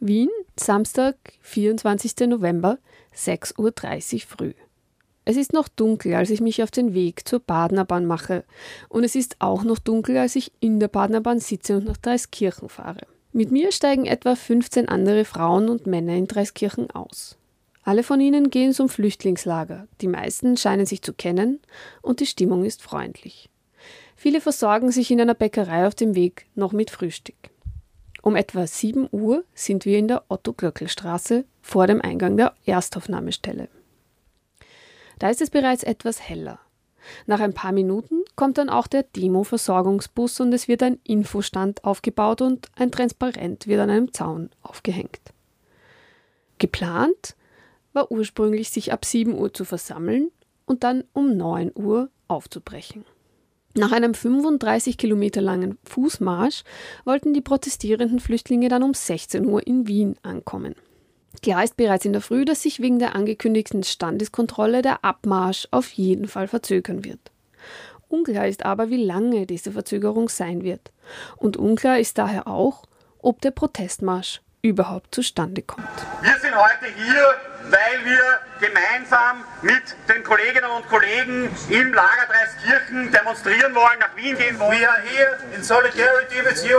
Wien, Samstag, 24. November, 6.30 Uhr früh. Es ist noch dunkel, als ich mich auf den Weg zur Badnerbahn mache. Und es ist auch noch dunkel, als ich in der Badnerbahn sitze und nach Dreiskirchen fahre. Mit mir steigen etwa 15 andere Frauen und Männer in Dreiskirchen aus. Alle von ihnen gehen zum Flüchtlingslager. Die meisten scheinen sich zu kennen und die Stimmung ist freundlich. Viele versorgen sich in einer Bäckerei auf dem Weg noch mit Frühstück. Um etwa 7 Uhr sind wir in der Otto-Glöckel-Straße vor dem Eingang der Erstaufnahmestelle. Da ist es bereits etwas heller. Nach ein paar Minuten kommt dann auch der Demo-Versorgungsbus und es wird ein Infostand aufgebaut und ein Transparent wird an einem Zaun aufgehängt. Geplant war ursprünglich, sich ab 7 Uhr zu versammeln und dann um 9 Uhr aufzubrechen. Nach einem 35 Kilometer langen Fußmarsch wollten die protestierenden Flüchtlinge dann um 16 Uhr in Wien ankommen. Klar ist bereits in der Früh, dass sich wegen der angekündigten Standeskontrolle der Abmarsch auf jeden Fall verzögern wird. Unklar ist aber, wie lange diese Verzögerung sein wird. Und unklar ist daher auch, ob der Protestmarsch überhaupt zustande kommt. Wir sind heute hier, weil wir gemeinsam mit den Kolleginnen und Kollegen im Lager Dreiskirchen demonstrieren wollen, nach Wien gehen wollen. We are here in solidarity with you.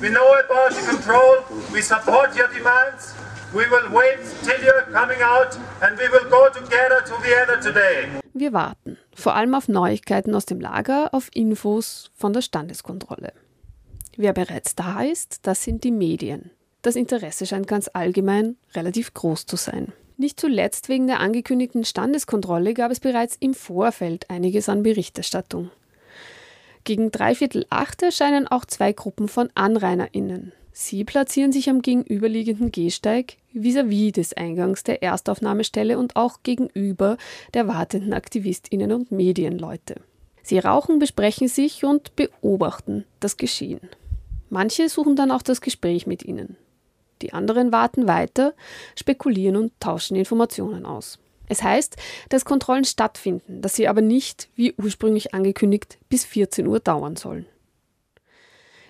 We know about the control. We support your demands. We will wait till you're coming out and we will go together to Vienna today. Wir warten, vor allem auf Neuigkeiten aus dem Lager, auf Infos von der Standeskontrolle. Wer bereits da ist, das sind die Medien. Das Interesse scheint ganz allgemein relativ groß zu sein. Nicht zuletzt wegen der angekündigten Standeskontrolle gab es bereits im Vorfeld einiges an Berichterstattung. Gegen dreiviertel acht erscheinen auch zwei Gruppen von AnrainerInnen. Sie platzieren sich am gegenüberliegenden Gehsteig vis-à-vis -vis des Eingangs der Erstaufnahmestelle und auch gegenüber der wartenden AktivistInnen und Medienleute. Sie rauchen, besprechen sich und beobachten das Geschehen. Manche suchen dann auch das Gespräch mit ihnen. Die anderen warten weiter, spekulieren und tauschen Informationen aus. Es heißt, dass Kontrollen stattfinden, dass sie aber nicht, wie ursprünglich angekündigt, bis 14 Uhr dauern sollen.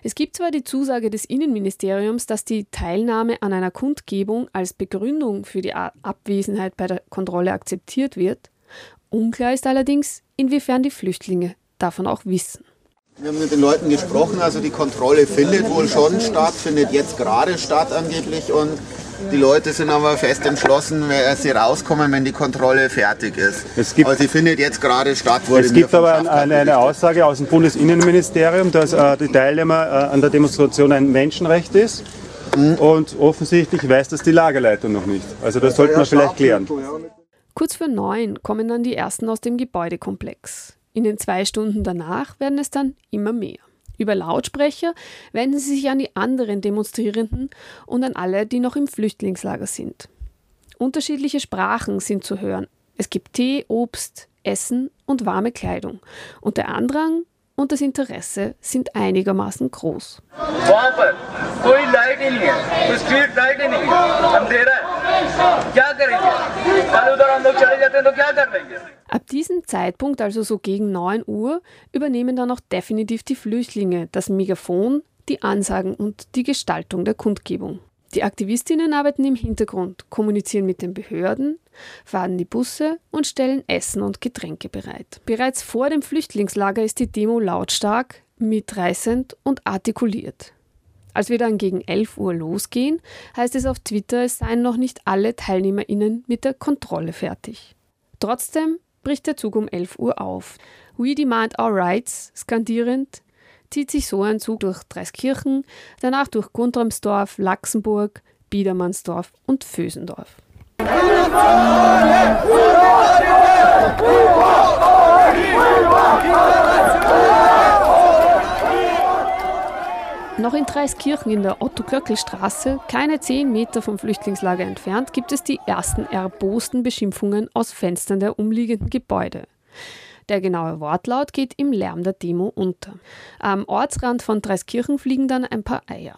Es gibt zwar die Zusage des Innenministeriums, dass die Teilnahme an einer Kundgebung als Begründung für die Abwesenheit bei der Kontrolle akzeptiert wird, unklar ist allerdings, inwiefern die Flüchtlinge davon auch wissen. Wir haben mit den Leuten gesprochen, also die Kontrolle findet wohl schon statt, findet jetzt gerade statt angeblich und die Leute sind aber fest entschlossen, dass sie rauskommen, wenn die Kontrolle fertig ist. Es gibt, aber sie findet jetzt gerade statt. Wurde es gibt aber eine, eine, Aussage aus dem Bundesinnenministerium, dass äh, die Teilnehmer äh, an der Demonstration ein Menschenrecht ist. Mhm. Und offensichtlich weiß das die Lagerleitung noch nicht. Also das sollte man vielleicht klären. Kurz vor neun kommen dann die ersten aus dem Gebäudekomplex. In den zwei Stunden danach werden es dann immer mehr. Über Lautsprecher wenden sie sich an die anderen Demonstrierenden und an alle, die noch im Flüchtlingslager sind. Unterschiedliche Sprachen sind zu hören. Es gibt Tee, Obst, Essen und warme Kleidung. Und der Andrang und das Interesse sind einigermaßen groß. Ab diesem Zeitpunkt, also so gegen 9 Uhr, übernehmen dann auch definitiv die Flüchtlinge das Megafon, die Ansagen und die Gestaltung der Kundgebung. Die Aktivistinnen arbeiten im Hintergrund, kommunizieren mit den Behörden, fahren die Busse und stellen Essen und Getränke bereit. Bereits vor dem Flüchtlingslager ist die Demo lautstark, mitreißend und artikuliert. Als wir dann gegen 11 Uhr losgehen, heißt es auf Twitter, es seien noch nicht alle TeilnehmerInnen mit der Kontrolle fertig. Trotzdem bricht der Zug um 11 Uhr auf. We demand our rights, skandierend, zieht sich so ein Zug durch Dreiskirchen, danach durch Guntramsdorf, Laxenburg, Biedermannsdorf und Vösendorf. Noch in der Otto-Glöckl-Straße, keine zehn Meter vom Flüchtlingslager entfernt, gibt es die ersten erbosten Beschimpfungen aus Fenstern der umliegenden Gebäude. Der genaue Wortlaut geht im Lärm der Demo unter. Am Ortsrand von Dreiskirchen fliegen dann ein paar Eier.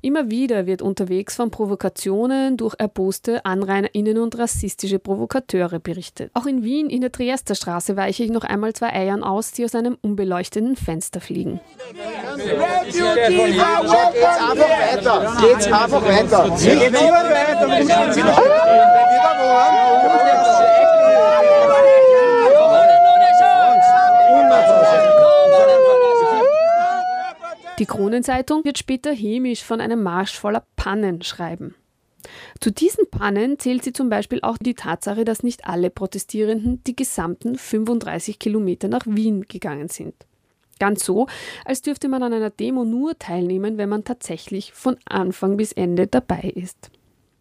Immer wieder wird unterwegs von Provokationen durch erboste AnrainerInnen und rassistische Provokateure berichtet. Auch in Wien in der Triester Straße weiche ich noch einmal zwei Eiern aus, die aus einem unbeleuchteten Fenster fliegen. Geht's einfach weiter. Geht's einfach weiter. Nicht Die Kronenzeitung wird später hämisch von einem Marsch voller Pannen schreiben. Zu diesen Pannen zählt sie zum Beispiel auch die Tatsache, dass nicht alle Protestierenden die gesamten 35 Kilometer nach Wien gegangen sind. Ganz so, als dürfte man an einer Demo nur teilnehmen, wenn man tatsächlich von Anfang bis Ende dabei ist.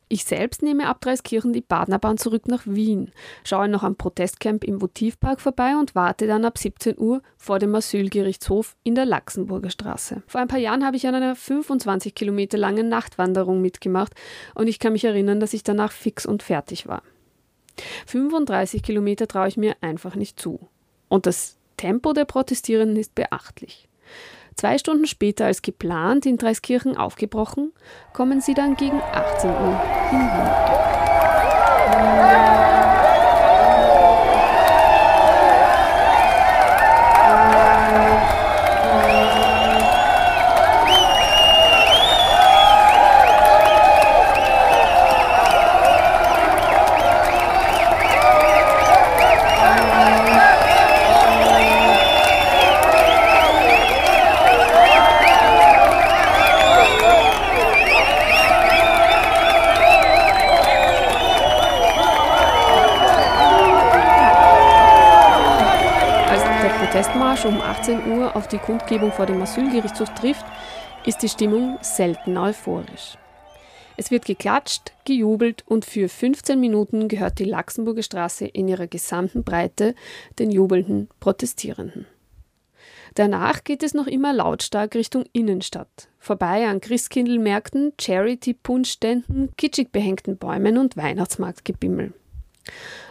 Ich selbst nehme ab Dreiskirchen die Badnerbahn zurück nach Wien, schaue noch am Protestcamp im Votivpark vorbei und warte dann ab 17 Uhr vor dem Asylgerichtshof in der Laxenburger Straße. Vor ein paar Jahren habe ich an einer 25 Kilometer langen Nachtwanderung mitgemacht und ich kann mich erinnern, dass ich danach fix und fertig war. 35 Kilometer traue ich mir einfach nicht zu. Und das Tempo der Protestierenden ist beachtlich. Zwei Stunden später als geplant in Dreiskirchen aufgebrochen, kommen sie dann gegen 18 Uhr in Wien an. Protestmarsch um 18 Uhr auf die Kundgebung vor dem Asylgerichtshof trifft, ist die Stimmung selten euphorisch. Es wird geklatscht, gejubelt und für 15 Minuten gehört die Laxenburger Straße in ihrer gesamten Breite den jubelnden Protestierenden. Danach geht es noch immer lautstark Richtung Innenstadt, vorbei an Christkindlmärkten, Charity-Punschständen, kitschig behängten Bäumen und Weihnachtsmarktgebimmel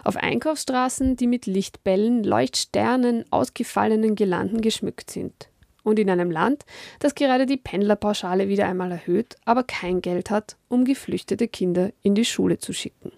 auf Einkaufsstraßen, die mit Lichtbällen, Leuchtsternen, ausgefallenen Girlanden geschmückt sind. Und in einem Land, das gerade die Pendlerpauschale wieder einmal erhöht, aber kein Geld hat, um geflüchtete Kinder in die Schule zu schicken.